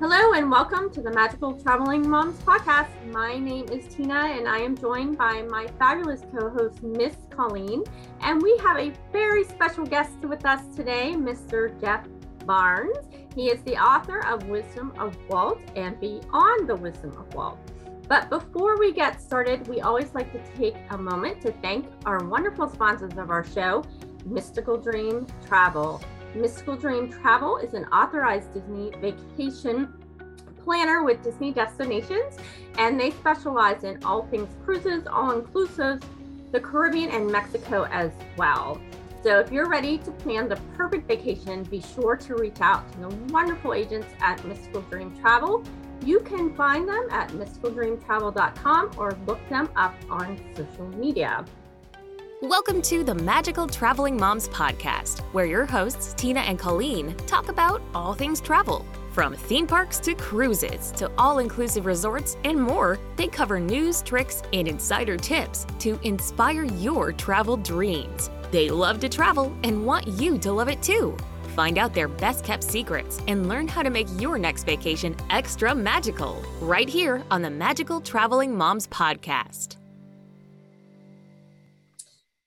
Hello and welcome to the Magical Traveling Moms podcast. My name is Tina and I am joined by my fabulous co host, Miss Colleen. And we have a very special guest with us today, Mr. Jeff Barnes. He is the author of Wisdom of Walt and Beyond the Wisdom of Walt. But before we get started, we always like to take a moment to thank our wonderful sponsors of our show, Mystical Dream Travel. Mystical Dream Travel is an authorized Disney vacation planner with Disney destinations, and they specialize in all things cruises, all inclusives, the Caribbean, and Mexico as well. So if you're ready to plan the perfect vacation, be sure to reach out to the wonderful agents at Mystical Dream Travel. You can find them at mysticaldreamtravel.com or look them up on social media. Welcome to the Magical Traveling Moms podcast, where your hosts, Tina and Colleen, talk about all things travel. From theme parks to cruises to all inclusive resorts and more, they cover news, tricks, and insider tips to inspire your travel dreams. They love to travel and want you to love it too. Find out their best kept secrets and learn how to make your next vacation extra magical right here on the Magical Traveling Moms podcast.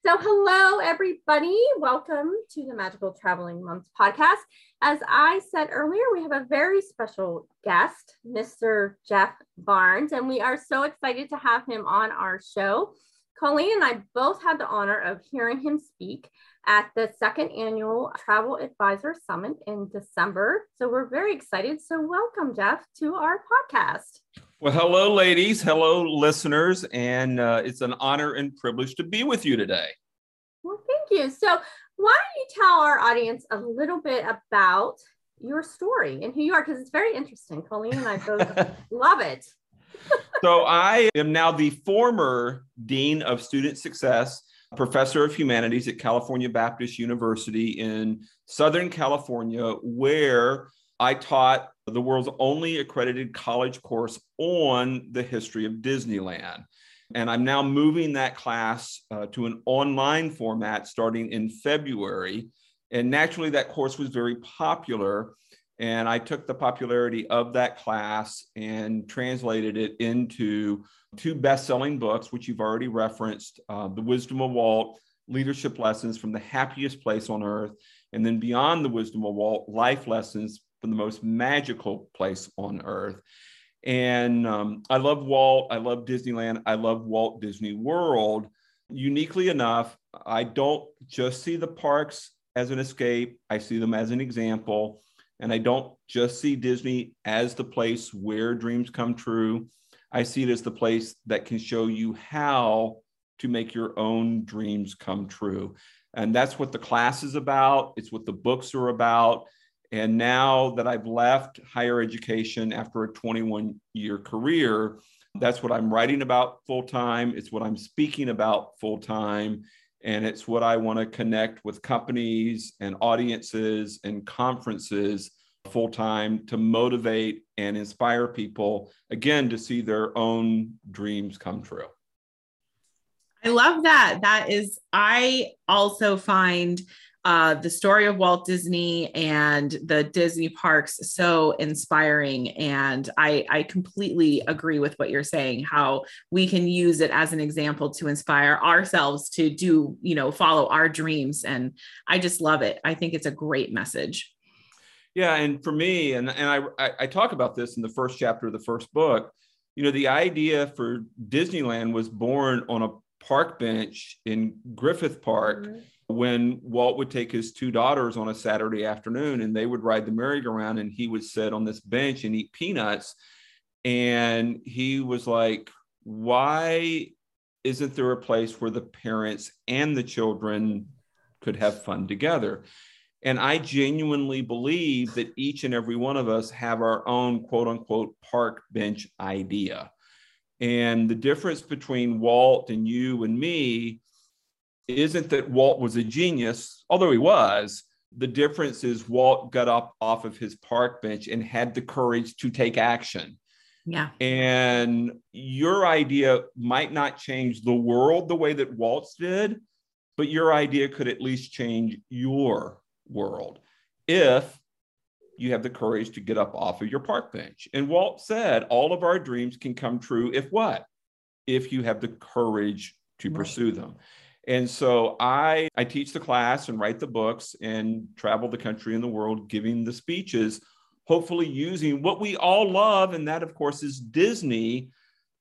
So, hello, everybody. Welcome to the Magical Traveling Moms podcast. As I said earlier, we have a very special guest, Mr. Jeff Barnes, and we are so excited to have him on our show. Colleen and I both had the honor of hearing him speak at the second annual Travel Advisor Summit in December. So, we're very excited. So, welcome, Jeff, to our podcast. Well, hello, ladies. Hello, listeners. And uh, it's an honor and privilege to be with you today. Well, thank you. So, why don't you tell our audience a little bit about your story and who you are? Because it's very interesting. Colleen and I both love it. so, I am now the former Dean of Student Success, Professor of Humanities at California Baptist University in Southern California, where I taught the world's only accredited college course on the history of Disneyland. And I'm now moving that class uh, to an online format starting in February. And naturally, that course was very popular. And I took the popularity of that class and translated it into two best selling books, which you've already referenced uh, The Wisdom of Walt, Leadership Lessons from the Happiest Place on Earth, and then Beyond the Wisdom of Walt, Life Lessons from the most magical place on earth. And um, I love Walt. I love Disneyland. I love Walt Disney World. Uniquely enough, I don't just see the parks as an escape, I see them as an example. And I don't just see Disney as the place where dreams come true. I see it as the place that can show you how to make your own dreams come true. And that's what the class is about. It's what the books are about. And now that I've left higher education after a 21 year career, that's what I'm writing about full time. It's what I'm speaking about full time. And it's what I want to connect with companies and audiences and conferences full time to motivate and inspire people, again, to see their own dreams come true. I love that. That is, I also find uh, the story of Walt Disney and the Disney parks so inspiring. And I, I completely agree with what you're saying, how we can use it as an example to inspire ourselves to do, you know, follow our dreams. And I just love it. I think it's a great message. Yeah. And for me, and, and I, I talk about this in the first chapter of the first book, you know, the idea for Disneyland was born on a park bench in Griffith Park. Mm-hmm when Walt would take his two daughters on a Saturday afternoon and they would ride the merry-go-round and he would sit on this bench and eat peanuts. And he was like, why isn't there a place where the parents and the children could have fun together? And I genuinely believe that each and every one of us have our own quote unquote park bench idea. And the difference between Walt and you and me isn't that Walt was a genius, although he was. The difference is Walt got up off of his park bench and had the courage to take action. Yeah. And your idea might not change the world the way that Walt's did, but your idea could at least change your world if you have the courage to get up off of your park bench. And Walt said, all of our dreams can come true if what? If you have the courage to right. pursue them. And so I I teach the class and write the books and travel the country and the world giving the speeches, hopefully using what we all love and that of course is Disney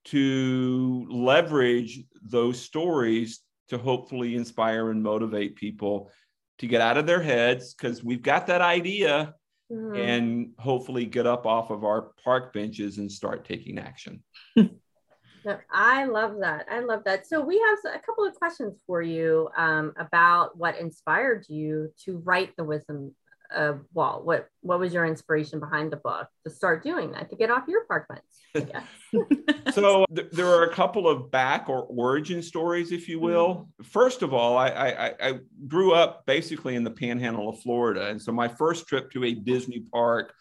to leverage those stories to hopefully inspire and motivate people to get out of their heads because we've got that idea mm-hmm. and hopefully get up off of our park benches and start taking action. I love that. I love that. So we have a couple of questions for you um, about what inspired you to write the Wisdom uh, Walt. What what was your inspiration behind the book to start doing that to get off your park bench? so th- there are a couple of back or origin stories, if you will. Mm-hmm. First of all, I, I, I grew up basically in the Panhandle of Florida, and so my first trip to a Disney park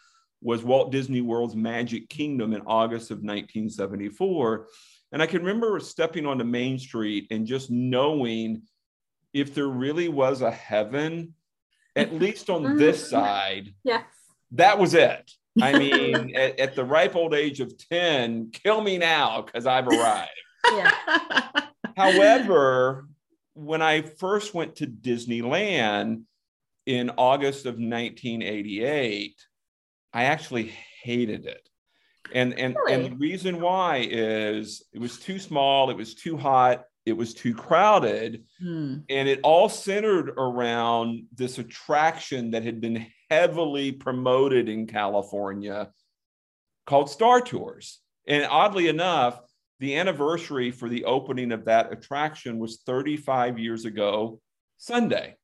was Walt Disney World's Magic Kingdom in August of 1974. And I can remember stepping onto Main Street and just knowing if there really was a heaven, at least on mm. this side, yes. that was it. I mean, at, at, the ripe old age of 10, kill me now because I've arrived. Yeah. However, when I first went to Disneyland in August of 1988, I actually hated it. And and, really? and the reason why is it was too small, it was too hot, it was too crowded, hmm. and it all centered around this attraction that had been heavily promoted in California called Star Tours. And oddly enough, the anniversary for the opening of that attraction was 35 years ago Sunday.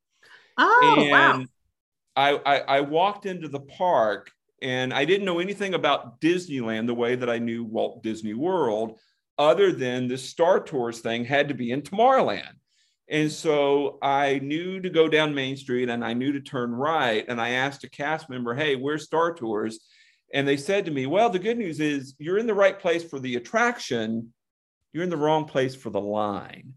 Oh, and wow. I, I, I walked into the park and I didn't know anything about Disneyland the way that I knew Walt Disney World, other than the Star Tours thing had to be in Tomorrowland. And so I knew to go down Main Street and I knew to turn right. And I asked a cast member, hey, where's Star Tours? And they said to me, well, the good news is you're in the right place for the attraction, you're in the wrong place for the line.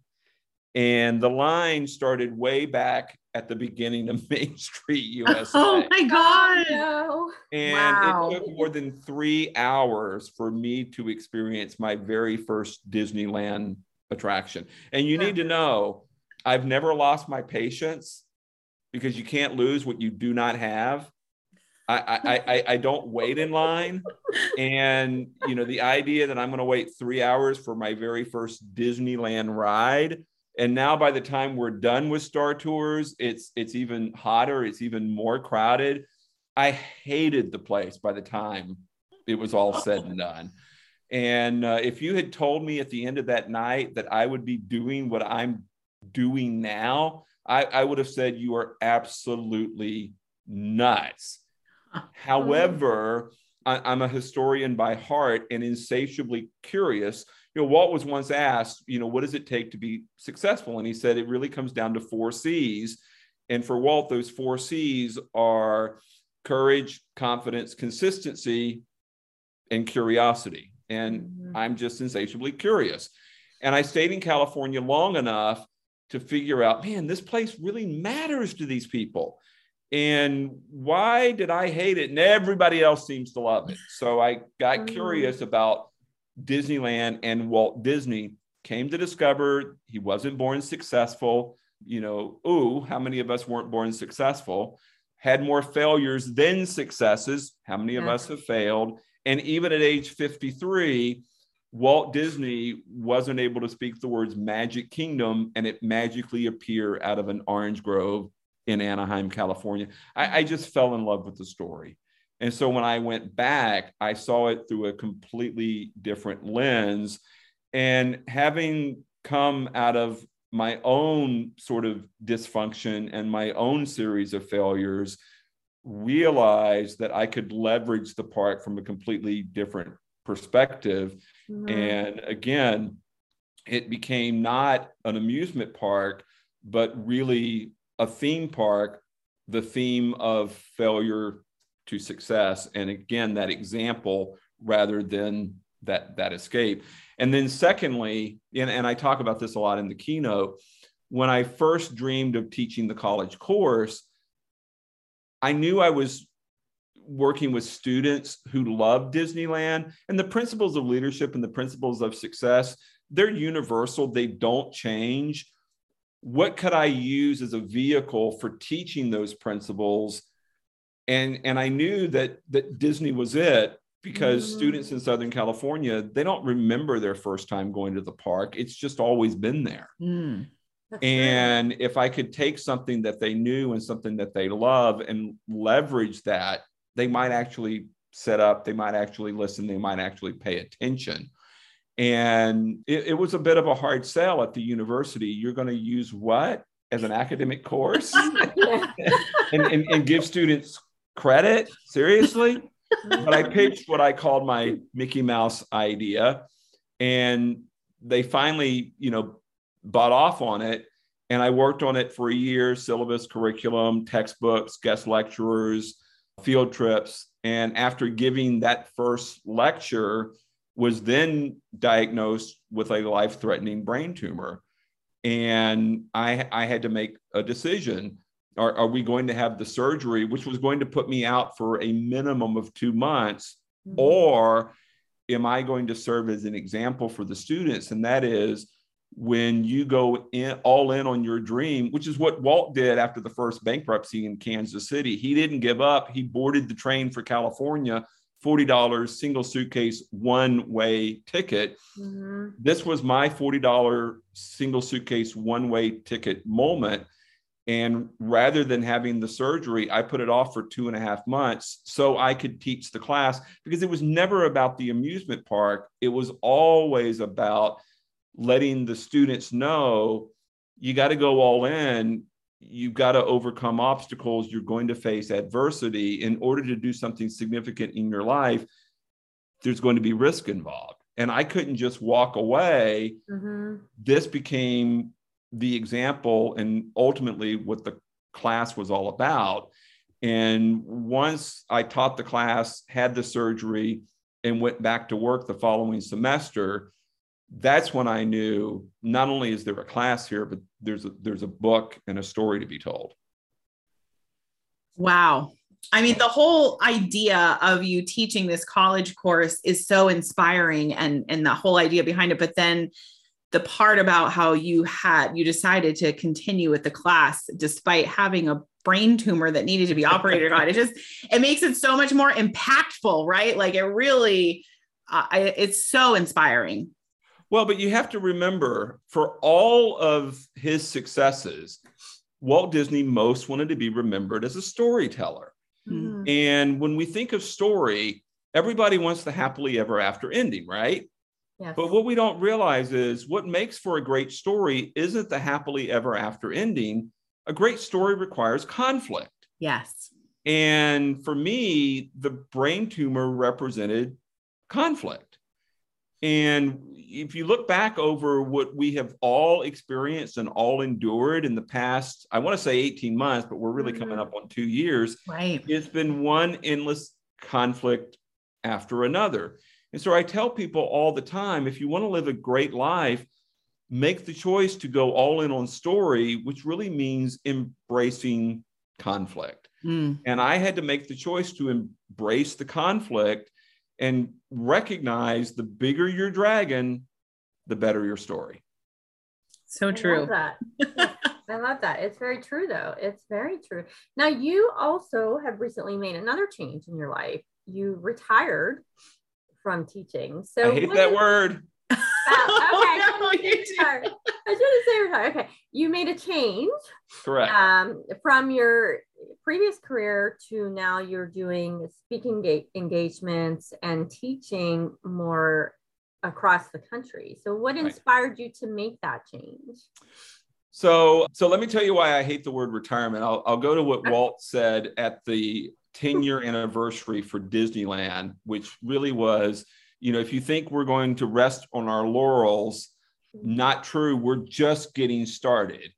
And the line started way back at the beginning of Main Street, USA. Oh my God. Oh, no. And wow. it took more than three hours for me to experience my very first Disneyland attraction. And you need to know, I've never lost my patience because you can't lose what you do not have. I, I, I, I don't wait in line. And, you know, the idea that I'm going to wait three hours for my very first Disneyland ride and now by the time we're done with star tours it's it's even hotter it's even more crowded. I hated the place by the time it was all said and done. And uh, if you had told me at the end of that night that i would be doing what i'm doing now i, I would have said you are absolutely nuts. However I, i'm a historian by heart and insatiably curious you know, Walt was once asked, you know, what does it take to be successful? And he said it really comes down to four C's. And for Walt, those four C's are courage, confidence, consistency, and curiosity. And mm-hmm. I'm just insatiably curious. And I stayed in California long enough to figure out, man, this place really matters to these people. And why did I hate it? And everybody else seems to love it. So I got mm-hmm. curious about Disneyland and Walt Disney came to discover he wasn't born successful. You know, ooh, how many of us weren't born successful? Had more failures than successes. How many of us have failed? And even at age 53, Walt Disney wasn't able to speak the words Magic Kingdom and it magically appear out of an orange grove in Anaheim, California. I, I just fell in love with the story. And so when I went back, I saw it through a completely different lens. And having come out of my own sort of dysfunction and my own series of failures, realized that I could leverage the park from a completely different perspective. Mm-hmm. And again, it became not an amusement park, but really a theme park, the theme of failure to success. And again, that example rather than that, that escape. And then secondly, and, and I talk about this a lot in the keynote, when I first dreamed of teaching the college course, I knew I was working with students who love Disneyland and the principles of leadership and the principles of success, they're universal, they don't change. What could I use as a vehicle for teaching those principles? And, and I knew that, that Disney was it because mm. students in Southern California, they don't remember their first time going to the park. It's just always been there. Mm. and if I could take something that they knew and something that they love and leverage that they might actually set up, they might actually listen, they might actually pay attention. And it, it was a bit of a hard sell at the university. You're going to use what as an academic course and, and, and give students credit? Seriously? but I pitched what I called my Mickey Mouse idea. And they finally, you know, bought off on it. And I worked on it for a year syllabus, curriculum, textbooks, guest lecturers, field trips. And after giving that first lecture, was then diagnosed with a life-threatening brain tumor. And I, I had to make a decision. Are, are, we going to have the surgery, which was going to put me out for a minimum of two months, mm-hmm. or am I going to serve as an example for the students? And that is when you go in all in on your dream, which is what Walt did after the first bankruptcy in Kansas City. He didn't give up. He boarded the train for California, $40 single suitcase one way ticket. Mm-hmm. This was my $40 single suitcase one way ticket moment. And rather than having the surgery, I put it off for two and a half months so I could teach the class because it was never about the amusement park. It was always about letting the students know you got to go all in. You've got to overcome obstacles. You're going to face adversity. In order to do something significant in your life there's going to be risk involved. And i couldn't just walk away. Mm-hmm. this became the example and ultimately what the class was all about and once i taught the class had the surgery and went back to work the following semester that's when I knew not only is there a class here, but there's a there's a book and a story to be told. Wow. I mean, the whole idea of you teaching this college course is so inspiring and and the whole idea behind it. But then the part about how you had you decided to continue with the class despite having a brain tumor that needed to be operated on it just it makes it so much more impactful right like it really uh, it's so inspiring well, but you have to remember for all of his successes, Walt Disney most wanted to be remembered as a storyteller. Mm-hmm. And when we think of story, everybody wants the happily ever after ending, right? Yes. But what we don't realize is what makes for a great story isn't the happily ever after ending. A great story requires conflict. Yes. And for me, the brain tumor represented conflict. And if you look back over what we have all experienced and all endured in the past, I want to say 18 months, but we're really mm-hmm. coming up on two years. Right. It's been one endless conflict after another. And so I tell people all the time if you want to live a great life, make the choice to go all in on story, which really means embracing conflict. Mm. And I had to make the choice to embrace the conflict and recognize the bigger your dragon, the better your story. So true. I love that. I love that. It's very true, though. It's very true. Now, you also have recently made another change in your life. You retired from teaching. So I hate that is, word. Uh, okay, oh, no, I shouldn't say retire. Okay, you made a change. Correct. Um, from your previous career to now you're doing speaking ga- engagements and teaching more across the country. So what inspired right. you to make that change? So, so let me tell you why I hate the word retirement. I'll, I'll go to what Walt said at the 10 year anniversary for Disneyland, which really was, you know, if you think we're going to rest on our laurels, not true. We're just getting started.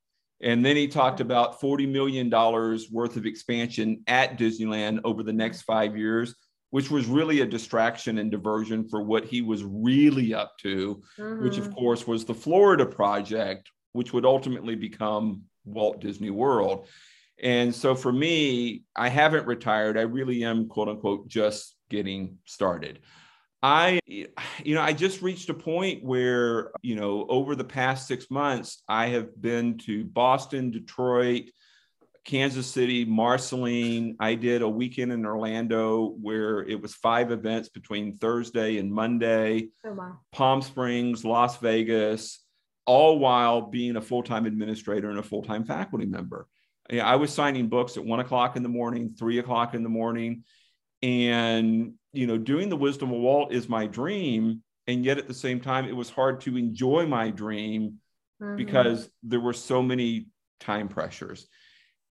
And then he talked about $40 million worth of expansion at Disneyland over the next five years, which was really a distraction and diversion for what he was really up to, mm-hmm. which of mm-hmm. course was the Florida project, which would ultimately become Walt Disney World. And so for me, I haven't retired. I really am, quote unquote, just getting started. I, you know, I just reached a point where, you know, over the past six months, I have been to Boston, Detroit, Kansas City, Marceline. I did a weekend in Orlando where it was five events between Thursday and Monday, oh, wow. Palm Springs, Las Vegas, all while being a full time administrator and a full time faculty member. I was signing books at one o'clock in the morning, three o'clock in the morning. And you know, doing the wisdom of Walt is my dream. And yet at the same time, it was hard to enjoy my dream mm-hmm. because there were so many time pressures.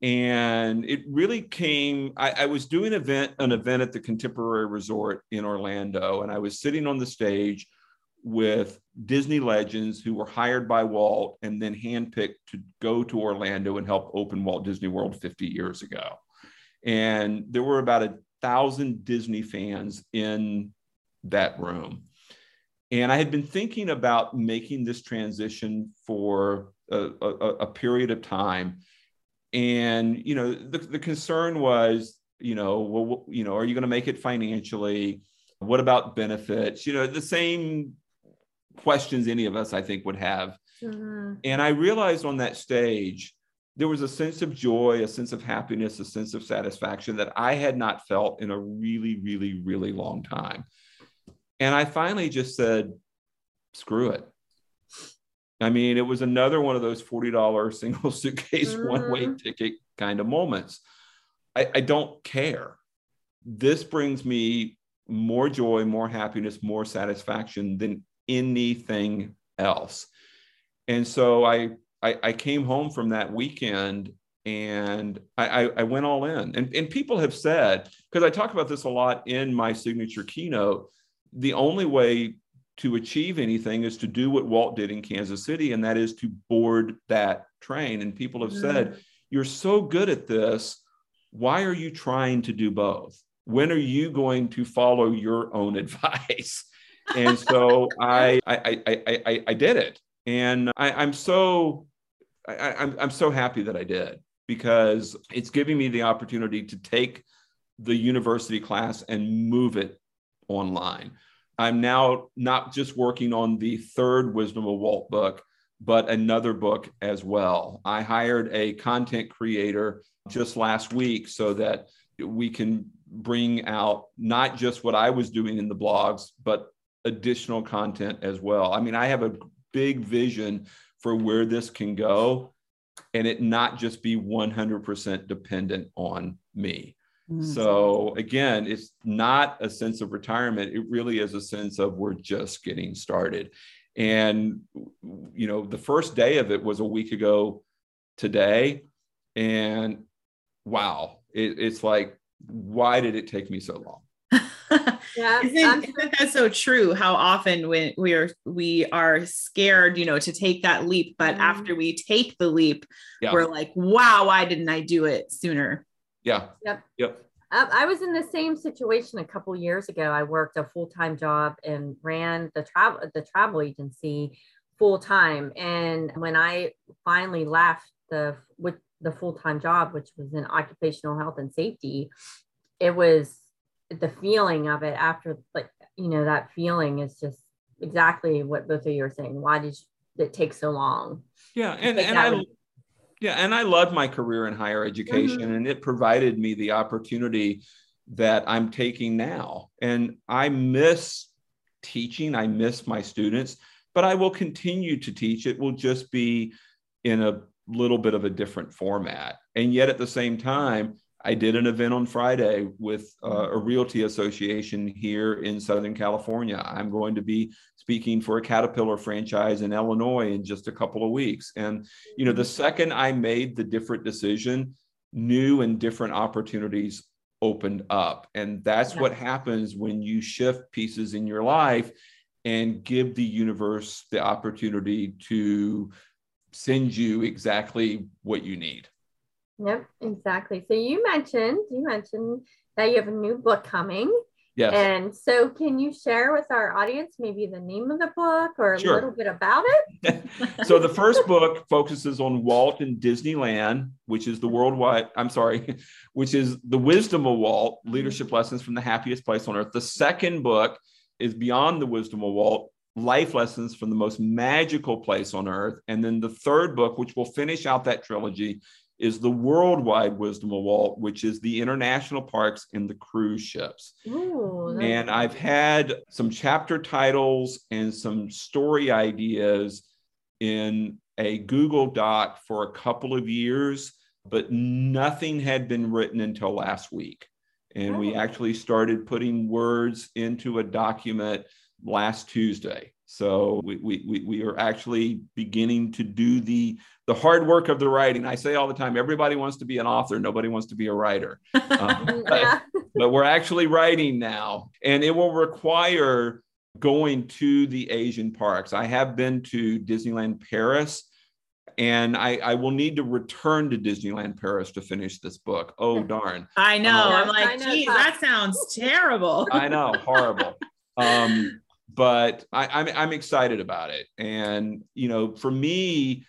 And it really came, I, I was doing event, an event at the Contemporary Resort in Orlando, and I was sitting on the stage with Disney legends who were hired by Walt and then handpicked to go to Orlando and help open Walt Disney World 50 years ago. And there were about a thousand Disney fans in that room. And I had been thinking about making this transition for a, a, a period of time. And, you know, the, the concern was, you know, well, you know, are you going to make it financially? What about benefits? You know, the same questions any of us, I think, would have. Mm-hmm. And I realized on that stage there was a sense of joy, a sense of happiness, a sense of satisfaction that I had not felt in a really, really, really long time. And I finally just said, screw it. I mean, it was another one of those $40 single suitcase mm-hmm. one way ticket kind of moments. I, I don't care. This brings me more joy, more happiness, more satisfaction than anything else. And so I I, I came home from that weekend and I, I, went all in. And, and people have said, because I talk about this a lot in my signature keynote, the only way to achieve anything is to do what Walt did in Kansas City, and that is to board that train. And people have mm-hmm. said, You're so good at this. Why are you trying to do both? When are you going to follow your own advice? And so I, I, I, I, I did it. And I, I'm so I, I'm, I'm so happy that I did because it's giving me the opportunity to take the university class and move it online. I'm now not just working on the third Wisdom of Walt book, but another book as well. I hired a content creator just last week so that we can bring out not just what I was doing in the blogs, but additional content as well. I mean, I have a big vision for where this can go and it not just be 100% dependent on me. Mm-hmm. So again, it's not a sense of retirement. It really is a sense of we're just getting started. And, you know, the first day of it was a week ago today. And wow, it, it's like, why did it take me so long? Yeah isn't, isn't that so true how often when we are we are scared you know to take that leap but mm-hmm. after we take the leap yeah. we're like wow why didn't i do it sooner yeah yep yep um, I was in the same situation a couple years ago. I worked a full time job and ran the travel the travel agency full time. And when I finally left the with the full time job, which was in occupational health and safety, it was the feeling of it after like you know that feeling is just exactly what both of you are saying. Why did it take so long? Yeah and, and i yeah and i love my career in higher education mm-hmm. and it provided me the opportunity that i'm taking now. And i miss teaching i miss my students but i will continue to teach. It will just be in a little bit of a different format. And yet at the same time I did an event on Friday with uh, a realty association here in Southern California. I'm going to be speaking for a Caterpillar franchise in Illinois in just a couple of weeks. And, you know, the second I made the different decision, new and different opportunities opened up. And that's yeah. what happens when you shift pieces in your life and give the universe the opportunity to send you exactly what you need. Yep, exactly. So you mentioned you mentioned that you have a new book coming. Yes. And so, can you share with our audience maybe the name of the book or a Sure. little bit about it? so the first book focuses on Walt and Disneyland, which is the worldwide, I'm sorry, which is the wisdom of Walt, leadership lessons from the happiest place on earth. The second book is beyond the wisdom of Walt, life lessons from the most magical place on earth. And then the third book, which will finish out that trilogy, is the worldwide wisdom of Walt, which is the international parks and the cruise ships. Ooh, And I've had some chapter titles and some story ideas in a Google Doc for a couple of years, but nothing had been written until last week. And we Oh. actually started putting words into a document last Tuesday. So we, we, we, we are actually beginning to do the, the hard work of the writing. I say all the time, everybody wants to be an author. Nobody wants to be a writer. Um, but- yeah. but we're actually writing now and it will require going to the asian parks i have been to disneyland paris and I, I will need to return to disneyland paris to finish this book oh darn I know. Yeah, I'm like, know geez, that. that sounds terrible. i know horrible um, but I, I'm, I'm excited about it and you know for me it-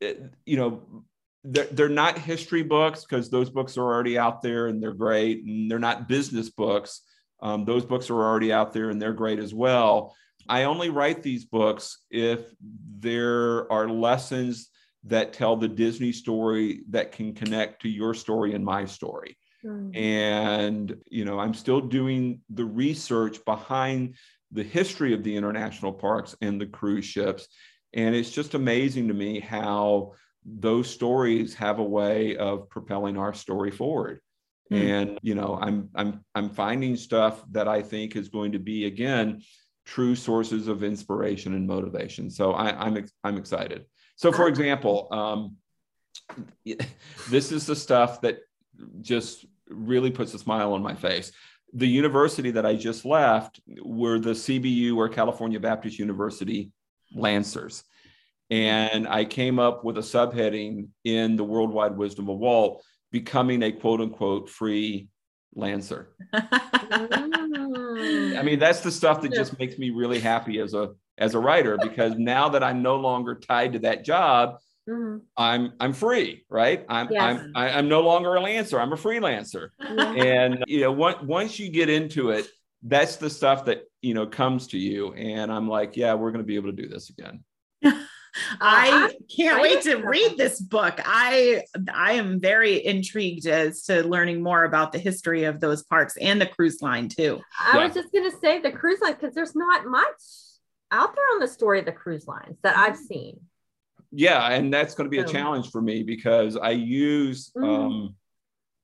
you know they're, they're not history books because those books are already out there and they're great and they're not business books. Um, those books are already out there and they're great as well. I only write these books if there are lessons that tell the disney story that can connect to your story and my story. Mm. and you know i'm still doing the research behind the history of the international parks and the cruise ships and it's just amazing to me how those stories have a way of propelling our story forward Hmm. and you know i'm i'm i'm finding stuff that i think is going to be again true sources of inspiration and motivation so I, i'm i'm excited so for example um, this is the stuff that just really puts a smile on my face. The university that I just left were the CBU or California Baptist University Lancers. And I came up with a subheading in the Worldwide Wisdom of Walt, becoming a quote unquote free Lancer. I mean, that's the stuff that just makes me really happy as a as a writer because now that I'm no longer tied to that job, Mhm. I'm I'm free, right? I'm Yes. I'm I- I'm no longer a lancer. I'm a freelancer. Yeah. And you know, once once you get into it, that's the stuff that you know comes to you. And I'm like, yeah, we're going to be able to do this again. I can't I wait to read this book. I I am very intrigued as to learning more about the history of those parks and the cruise line too. I Yeah. was just gonna say the cruise line because there's not much out there on the story of the cruise lines that I've seen. Yeah, and that's going to be a challenge for me because I use Mhm. um,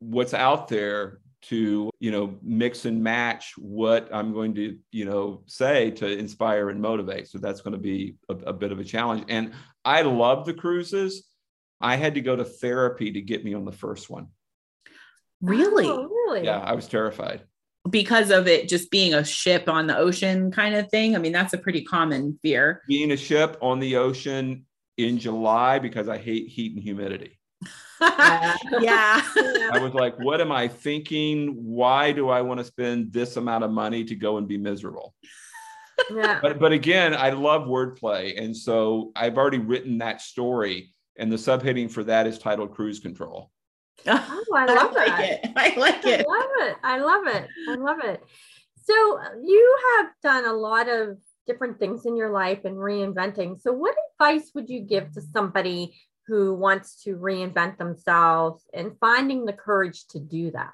what's out there to you know mix and match what I'm going to you know say to inspire and motivate. So that's going to be a, a bit of a challenge. And I love the cruises. I had to go to therapy to get me on the first one. Really? Oh, really? Yeah, I was terrified. Because of it just being a ship on the ocean kind of thing. I mean, that's a pretty common fear. Being a ship on the ocean in July because I hate heat and humidity. Yeah. yeah. I was like, what am I thinking? Why do I want to spend this amount of money to go and be miserable? yeah. But but again, I love wordplay. And so I've already written that story. And the subheading for that is titled Cruise Control. Oh, I love like that. it. I like it. I love it. I love it. I love it. So you have done a lot of different things in your life and reinventing. So what advice would you give to somebody who wants to reinvent themselves and finding the courage to do that?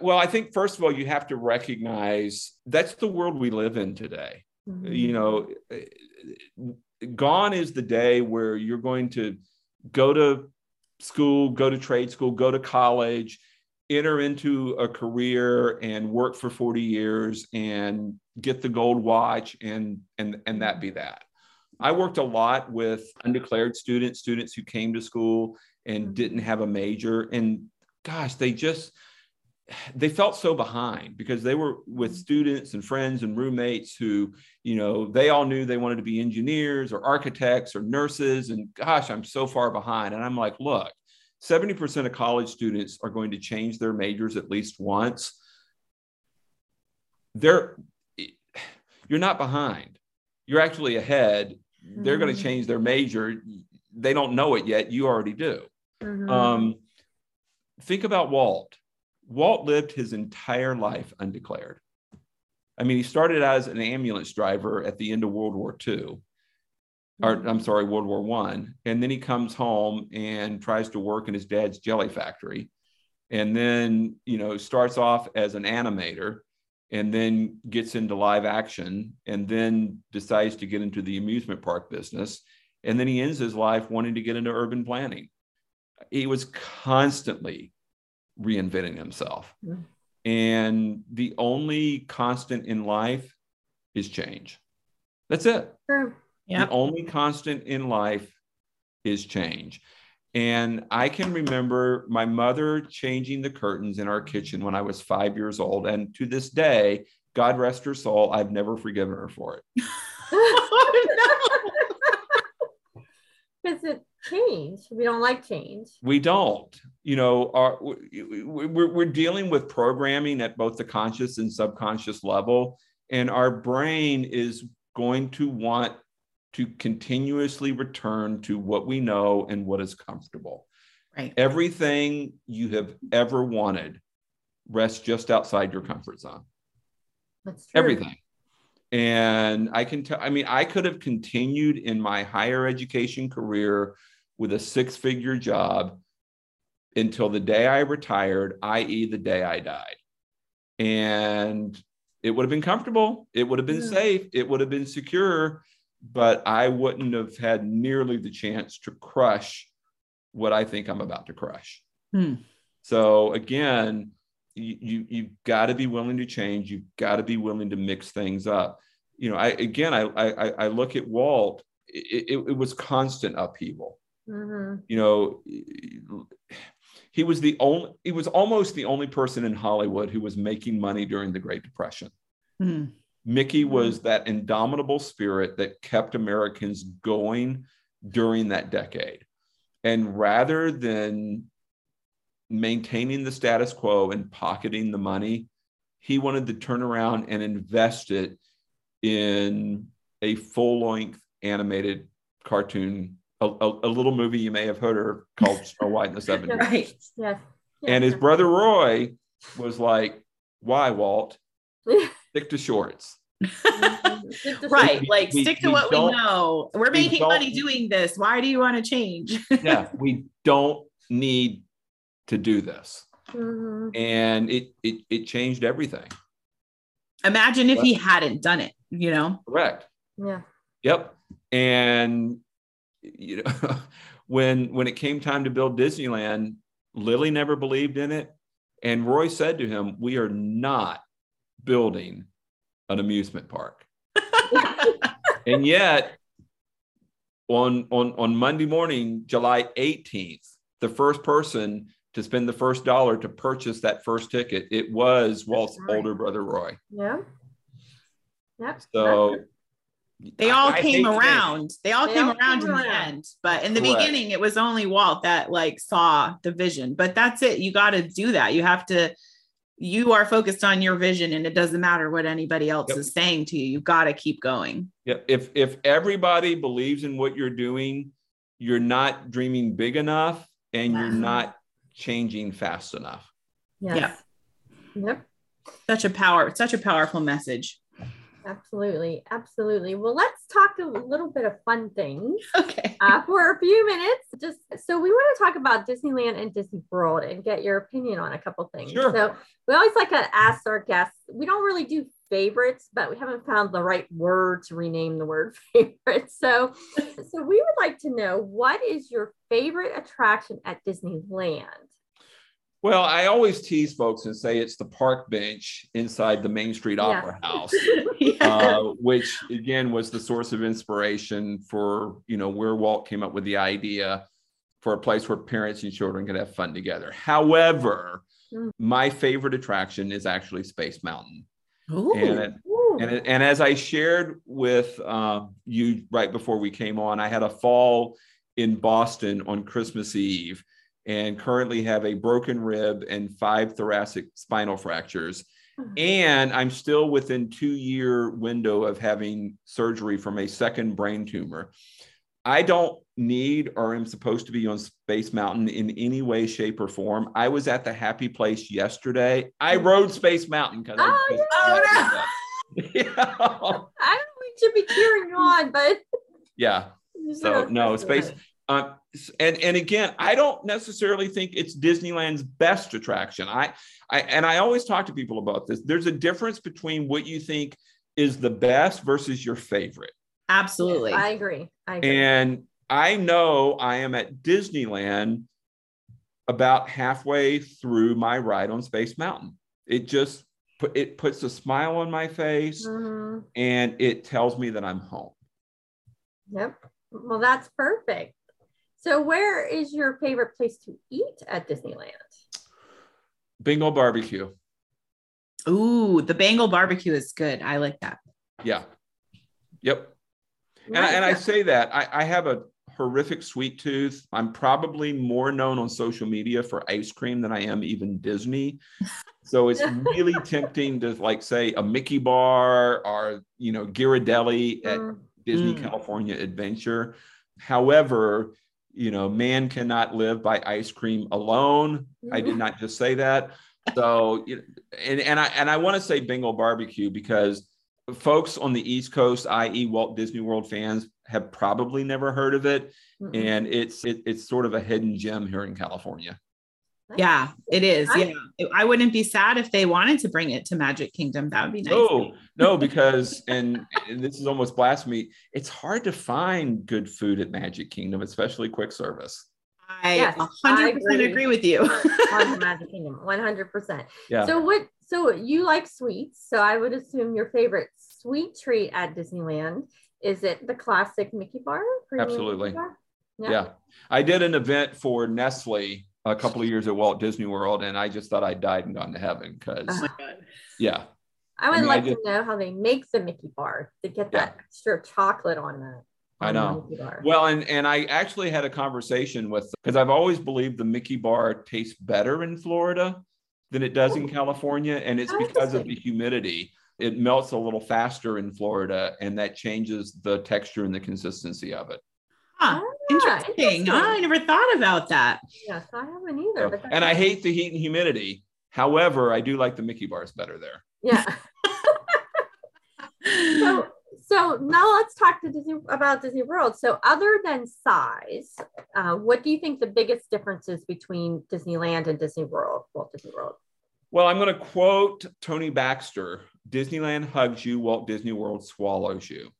Well, I think first of all, you have to recognize that's the world we live in today. Mm-hmm. You know, gone is the day where you're going to go to school, go to trade school, go to college, enter into a career and work for 40 years and get the gold watch and and and that be that. I worked a lot with undeclared students, students who came to school and mm-hmm. didn't have a major. And gosh, they just they felt so behind because they were with mm-hmm. students and friends and roommates who you know they all knew they wanted to be engineers or architects or nurses. And gosh i'm so far behind. And i'm like look 70% of college students are going to change their majors at least once. They're you're not behind. You're actually ahead. They're going to change their major. They don't know it yet. You already do. Mhm. Um, think about Walt. Walt lived his entire life undeclared. I mean, he started as an ambulance driver at the end of World War II, or I'm sorry, World War One, and then he comes home and tries to work in his dad's jelly factory, and then you know starts off as an animator, and then gets into live action, and then decides to get into the amusement park business, and then he ends his life wanting to get into urban planning. He was constantly reinventing himself. Mhm. And the only constant in life is change. That's it. Yep. The only constant in life is change. And I can remember my mother changing the curtains in our kitchen when I was five years old. And to this day, God rest her soul, I've never forgiven her for it. Because it changed. We don't like change. We don't. You know, our, we- we- we're, we're dealing with programming at both the conscious and subconscious level. And our brain is going to want to continuously return to what we know and what is comfortable. Right. Everything you have ever wanted rests just outside your comfort zone. That's true. Everything. And I can tell, I mean, I could have continued in my higher education career with a six figure job until the day I retired, i.e., the day I died. And it would have been comfortable, it would have been Yeah. safe, it would have been secure, but I wouldn't have had nearly the chance to crush what I think I'm about to crush. Hmm. So again, you, you you've got to be willing to change. You've got to be willing to mix things up. You know, I again, I I, I look at Walt. It, it, it was constant upheaval. Mhm. You know, he was the only. He was almost the only person in Hollywood who was making money during the Great Depression. Hmm. Mickey mm-hmm. was that indomitable spirit that kept Americans going during that decade. And rather than maintaining the status quo and pocketing the money, he wanted to turn around and invest it in a full length animated cartoon, a, a, a little movie you may have heard of called Snow White and the Seven Dwarfs. Right. Yes. And his brother Roy was like, Why, Walt? Stick to shorts. Right. We- Like we- stick to we what we know. We're we making don't- money doing this. Why do you want to change? yeah, we don't need to do this. Mhm. And it it it changed everything. Imagine if he hadn't done it, you know? Correct. Yeah. Yep. And you know, when when it came time to build Disneyland, Lily never believed in it. And Roy said to him, We are not building an amusement park. and yet on on on Monday morning, July 18th, the first person to spend the first dollar to purchase that first ticket, it was Walt's right. older brother Roy. Yeah. Yep. So They all I- I came to think- around. They all They came all around came in the end. But in the Correct. beginning, it was only Walt that like saw the vision. But that's it. You got to do that. You have to, you are focused on your vision and it doesn't matter what anybody else Yep. is saying to you. you've got to keep going. Yeah, if if everybody believes in what you're doing, you're not dreaming big enough and you're not changing fast enough. Yes. Yep. Such a power, such a powerful message. Absolutely. Absolutely. Well, let's talk a little bit of fun things Okay. uh, for a few minutes. Just so we want to talk about Disneyland and Disney World and get your opinion on a couple things. Sure. So we always like to ask our guests. We don't really do favorites, but we haven't found the right word to rename the word favorite. So, so we would like to know what is your favorite attraction at Disneyland? Well, I always tease folks and say it's the park bench inside the Main Street Yeah. Opera House. Yeah. uh, which again was the source of inspiration for you know where Walt came up with the idea for a place where parents and children could have fun together. However, Mm. my favorite attraction is actually Space Mountain, Ooh. and it, and it, and as I shared with uh, you right before we came on, I had a fall in Boston on Christmas Eve, and currently have a broken rib and five thoracic spinal fractures uh-huh. and I'm still within two year window of having surgery from a second brain tumor. I don't need or am supposed to be on Space Mountain in any way, shape, or form. I was at the happy place yesterday. I mm-hmm. rode Space Mountain because Oh, I yeah. Oh, yeah. I don't know to be cheering you on, but yeah. So no, space. Uh, and and again, I don't necessarily think it's Disneyland's best attraction. I, I and I always talk to people about this. There's a difference between what you think is the best versus your favorite. Absolutely. I agree. I agree. And I know I am at Disneyland about halfway through my ride on Space Mountain. It just it puts a smile on my face Mhm. and it tells me that I'm home. Yep. Well, that's perfect. So, where is your favorite place to eat at Disneyland? Bengal barbecue. Ooh, the Bengal barbecue is good. I like that. Yeah. Yep. And, I, and I say that I, I have a horrific sweet tooth. I'm probably more known on social media for ice cream than I am even Disney. So it's really tempting to like say a Mickey bar or you know Ghirardelli at Mm, Disney Mm. California Adventure. However, you know, man cannot live by ice cream alone. I did not just say that. So, and and I and I want to say Bengal barbecue because folks on the East Coast, i.e., Walt Disney World fans, have probably never heard of it, mm-mm. and it's it, it's sort of a hidden gem here in California. Yeah, it is. Yeah. I wouldn't be sad if they wanted to bring it to Magic Kingdom. That would be nice. No, no, because and, and this is almost blasphemy. It's hard to find good food at Magic Kingdom, especially quick service. I Yes, 100% I agree. agree. with you. on Magic Kingdom, 100%. Yeah. So, what, so you like sweets. So, I would assume your favorite sweet treat at Disneyland is it the classic Mickey bar? Absolutely. Mickey bar? yeah. I did an event for Nestle a couple of years at Walt Disney World, and I just thought I died and gone to heaven because, oh yeah, I would I mean, I like just- to know how they make the Mickey bar to get that extra chocolate on that. I know. Well, and and I actually had a conversation with because I've always believed the Mickey bar tastes better in Florida than it does in oh. California, and it's Oh, because of the humidity. It melts a little faster in Florida, and that changes the texture and the consistency of it. Huh, interesting. interesting. I never thought about that. Yes, I haven't either. So- and I hate the heat and humidity. However, I do like the Mickey bars better there. Yeah. so so now let's talk to Disney about Disney World. So other than size, uh, what do you think the biggest differences between Disneyland and Disney World, Walt Disney World? Well, I'm going to quote Tony Baxter Disneyland hugs you, Walt Disney World swallows you.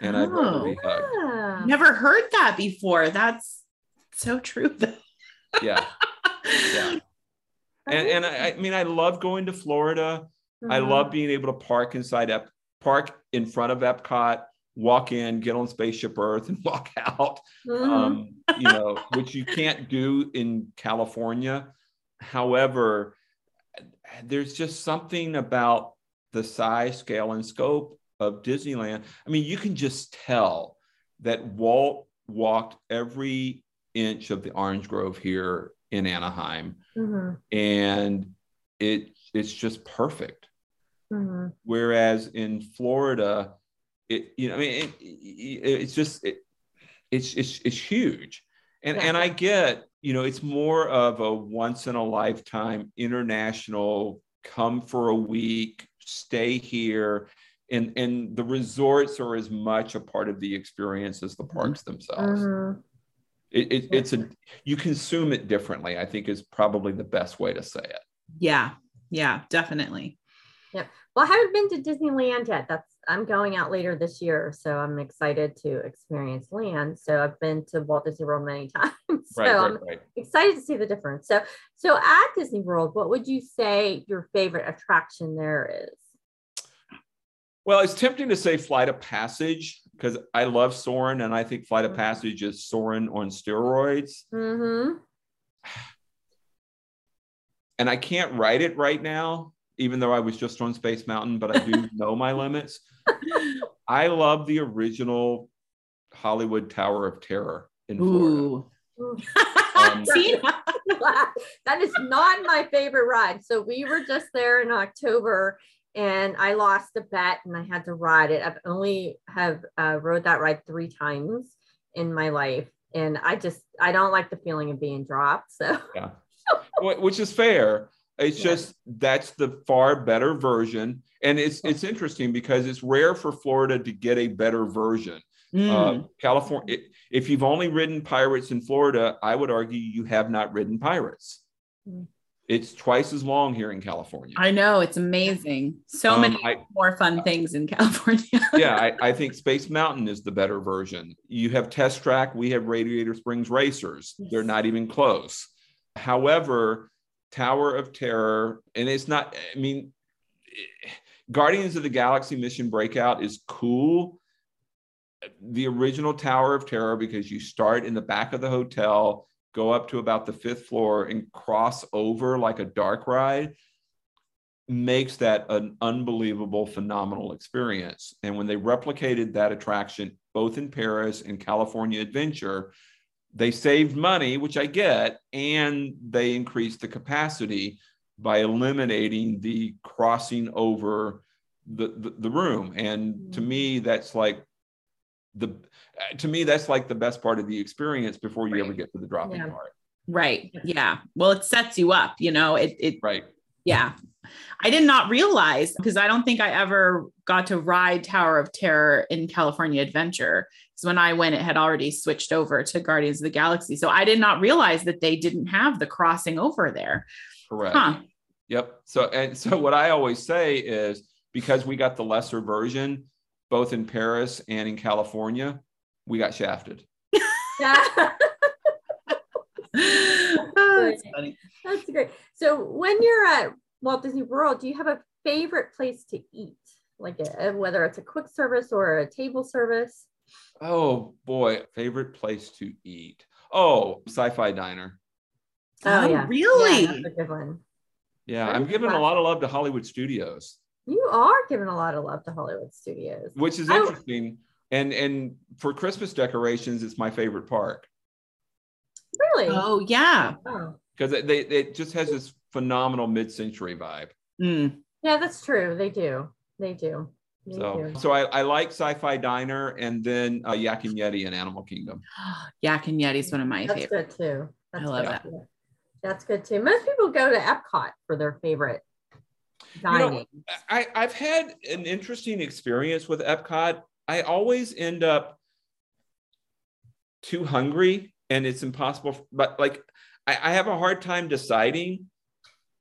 And I'd rather Oh. be hugged. Ah, never heard that before. That's so true. though. Yeah. Yeah. And, and I, I mean, I love going to Florida. I Mhm. love being able to park inside Ep- park in front of Epcot, walk in, get on Spaceship Earth, and walk out. Mhm. Um, you know, which you can't do in California. However, there's just something about the size, scale, and scope of Disneyland. I mean, you can just tell that Walt walked every inch of the orange grove here in Anaheim, Mhm. and it it's just perfect. Mhm. Whereas in Florida, it you know, I mean, it, it- it's just it, it's it's it's huge, and Yeah. and I get you know it's more of a once in a lifetime international come for a week, stay here. And, and the resorts are as much a part of the experience as the parks themselves. Mhm. It, it, it's a you consume it differently. I think is probably the best way to say it. Yeah. Yeah, definitely. Yep. Well, I haven't been to Disneyland yet. That's I'm going out later this year, so I'm excited to experience land. So I've been to Walt Disney World many times, so Right, I'm right, right. excited to see the difference. So, so at Disney World, what would you say your favorite attraction there is? Well, it's tempting to say Flight of Passage because I love Soarin' and I think Flight of Mhm. Passage is Soarin' on steroids. Mm-hmm. And I can't write it right now, even though I was just on Space Mountain, but I do know my limits. I love the original Hollywood Tower of Terror in Florida. Ooh. Um, that is not my favorite ride. So we were just there in October and I lost a bet and I had to ride it. I've only have uh, rode that ride three times in my life. And I just, I don't like the feeling of being dropped. So yeah, which is fair. It's Yeah. just that's the far better version, and it's it's interesting because it's rare for Florida to get a better version. Mm. Uh, California, if you've only ridden pirates in Florida, I would argue you have not ridden pirates. Mm. It's twice as long here in California. I know it's amazing. So Um, many I- more fun things in California. yeah, I, I think Space Mountain is the better version. You have Test Track, we have Radiator Springs Racers. They're not even close. However, Tower of Terror, and it's not, I mean, Guardians of the Galaxy Mission Breakout is cool. The original Tower of Terror, because you start in the back of the hotel, go up to about the fifth floor, and cross over like a dark ride makes that an unbelievable, phenomenal experience. And when they replicated that attraction both in Paris and California Adventure, they saved money, which I get, and they increased the capacity by eliminating the crossing over the, the, the room. And to mm. me, that's like the uh, to me, that's like the best part of the experience before you ever get to the dropping Yeah. part. right. Yeah. Well, it sets you up, you know, it, it, Right. yeah. I did not realize because I don't think I ever got to ride Tower of Terror in California Adventure. Because when I went, it had already switched over to Guardians of the Galaxy. So I did not realize that they didn't have the crossing over there. Correct. Huh. Yep. So and so what I always say is because we got the lesser version both in Paris and in California, we got shafted. yeah. Oh, that's funny. That's great. So when you're at Walt Disney World, do you have a favorite place to eat? Like a, whether it's a quick service or a table service? Oh boy, favorite place to eat. Oh, sci-fi diner. Oh, Oh, yeah. really? Yeah, that's a good one. Yeah, I'm giving a lot of love to Hollywood Studios, You are giving a lot of love to Hollywood Studios. which is I- interesting. And and for Christmas decorations, it's my favorite park Really? Oh, yeah. Oh. because it, they, it just has this phenomenal mid-century vibe. Mm. Yeah, that's true. They do. They do. They So, do. so I, I like Sci-Fi Diner and then uh, Yak and Yeti in Animal Kingdom. Yak and Yeti is one of my That's favorites. good too. That's I love good that. too. That's good too. Most people go to Epcot for their favorite know. I, I've had an interesting experience with Epcot. I always end up too hungry and it's impossible. But like, I, I have a hard time deciding.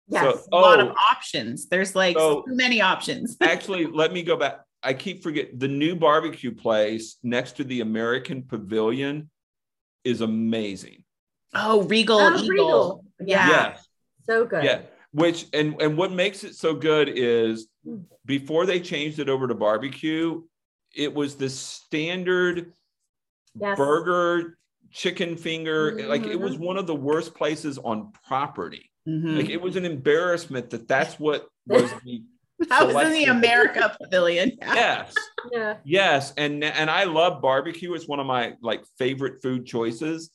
yes. So, A lot of oh, options. There's like So- too many options. actually, let me go back. I keep forget the new barbecue place next to the American Pavilion is amazing. Oh, Regal Oh, Eagle. Regal. Yeah. Yes. so good. Yeah. Which and and what makes it so good is before they changed it over to barbecue, it was the standard Yes. burger, chicken finger. Like it was Mhm. one of the worst places on property. Mhm. Like it was an embarrassment that that's what was the That was in the. America Pavilion. yes, Yeah. yes, and and I love barbecue. It's one of my like favorite food choices.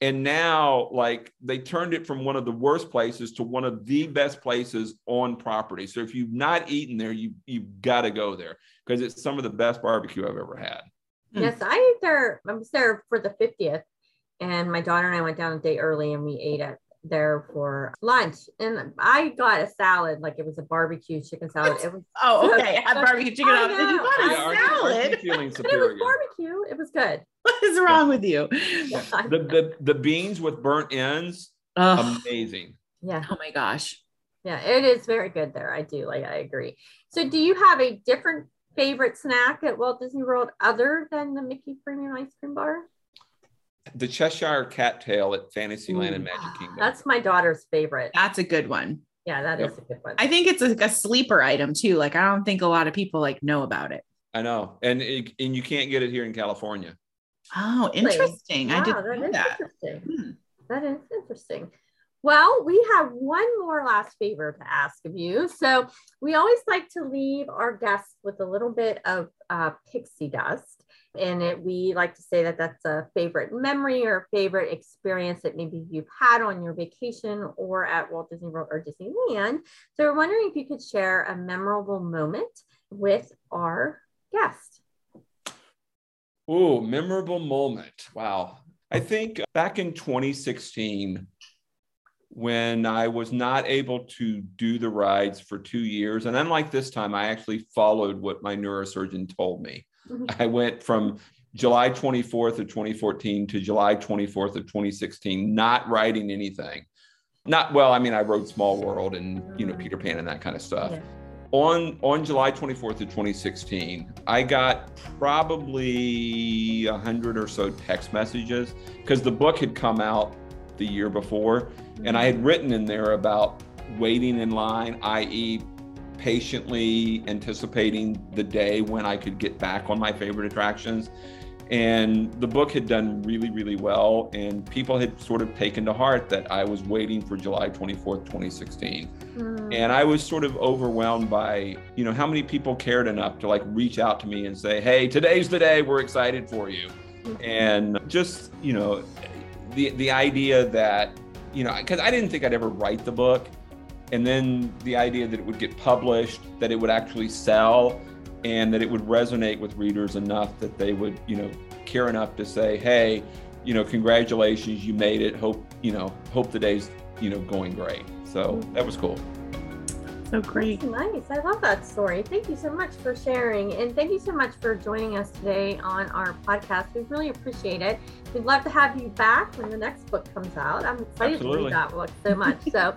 And now, like they turned it from one of the worst places to one of the best places on property. So if you've not eaten there, you you've got to go there because it's some of the best barbecue I've ever had. Hmm. Yes, I ate there. I was there for the 50th, and my daughter and I went down a day early and we ate at there for lunch. And I got a salad, like it was a barbecue chicken salad. It was, Oh, okay. I had barbecue chicken I on. Did you know. want I a Yeah, aren't you- aren't you salad? feeling but it was barbecue. It was good. What is wrong with you? Yeah. The, the the beans with burnt ends, Oh, amazing. yeah. oh my gosh. Yeah, it is very good there. I do like. I agree. So, do you have a different favorite snack at Walt Disney World other than the Mickey Premium Ice Cream Bar? The Cheshire Cat Tail at Fantasyland and mm. Magic Kingdom. That's my daughter's favorite. That's a good one. Yeah, that is Yep. a good one. I think it's a, a sleeper item too. Like I don't think a lot of people like know about it. I know, and it, and you can't get it here in California. Oh, interesting. I Wow, didn't that know that. interesting. Hmm. That is interesting. Well, we have one more last favor to ask of you. So we always like to leave our guests with a little bit of uh, pixie dust. And it, we like to say that that's a favorite memory or favorite experience that maybe you've had on your vacation or at Walt Disney World or Disneyland. So we're wondering if you could share a memorable moment with our guest. Oh, memorable moment. Wow. I think back in 2016, when I was not able to do the rides for two years, and unlike this time, I actually followed what my neurosurgeon told me. Mm-hmm. I went from July 24th of 2014 to July 24th of 2016, not writing anything. Not well, I mean, I wrote Small World and you know Peter Pan and that kind of stuff. Yeah on on July 24th of 2016, I got probably a hundred or so text messages because the book had come out the year before, and I had mm-hmm. written in there about waiting in line, i.e., patiently anticipating the day when I could get back on my favorite attractions. And the book had done really, really well. And people had sort of taken to heart that I was waiting for July 24th, 2016. Mm. And I was sort of overwhelmed by, you know, how many people cared enough to like reach out to me and say, hey, today's the day. We're excited for you. Mm-hmm. And just, you know, the, the idea that, you know, because I didn't think I'd ever write the book. And then the idea that it would get published, that it would actually sell and that it would resonate with readers enough that they would, you know, care enough to say, hey, you know, congratulations, you made it. Hope, you know, hope the day's, you know, going great. So that was cool. So great. nice. I love that story. Thank you so much for sharing. And thank you so much for joining us today on our podcast. We really appreciate it. We'd love to have you back when the next book comes out. I'm excited Absolutely. to read that book so much. So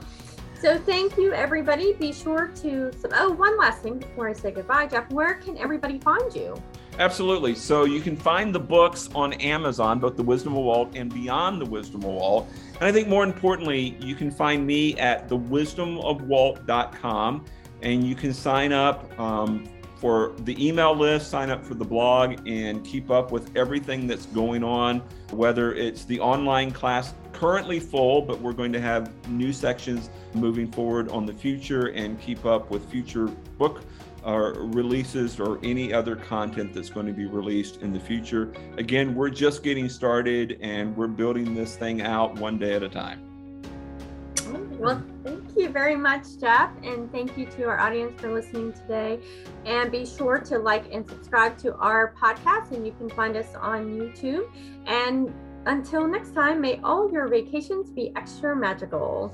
So thank you, everybody. Be sure to. Oh, one last thing before I say goodbye, Jeff. Where can everybody find you? Absolutely. So you can find the books on Amazon, both The Wisdom of Walt and Beyond the Wisdom of Walt. And I think more importantly, you can find me at thewisdomofwalt.com and you can sign up um, for the email list, sign up for the blog, and keep up with everything that's going on, whether it's the online class currently full, but we're going to have new sections moving forward on the future and keep up with future book uh, releases or any other content that's going to be released in the future. Again, we're just getting started and we're building this thing out one day at a time. Well, thank you very much, Jeff. And thank you to our audience for listening today. And be sure to like and subscribe to our podcast. And you can find us on YouTube. And until next time, may all your vacations be extra magical.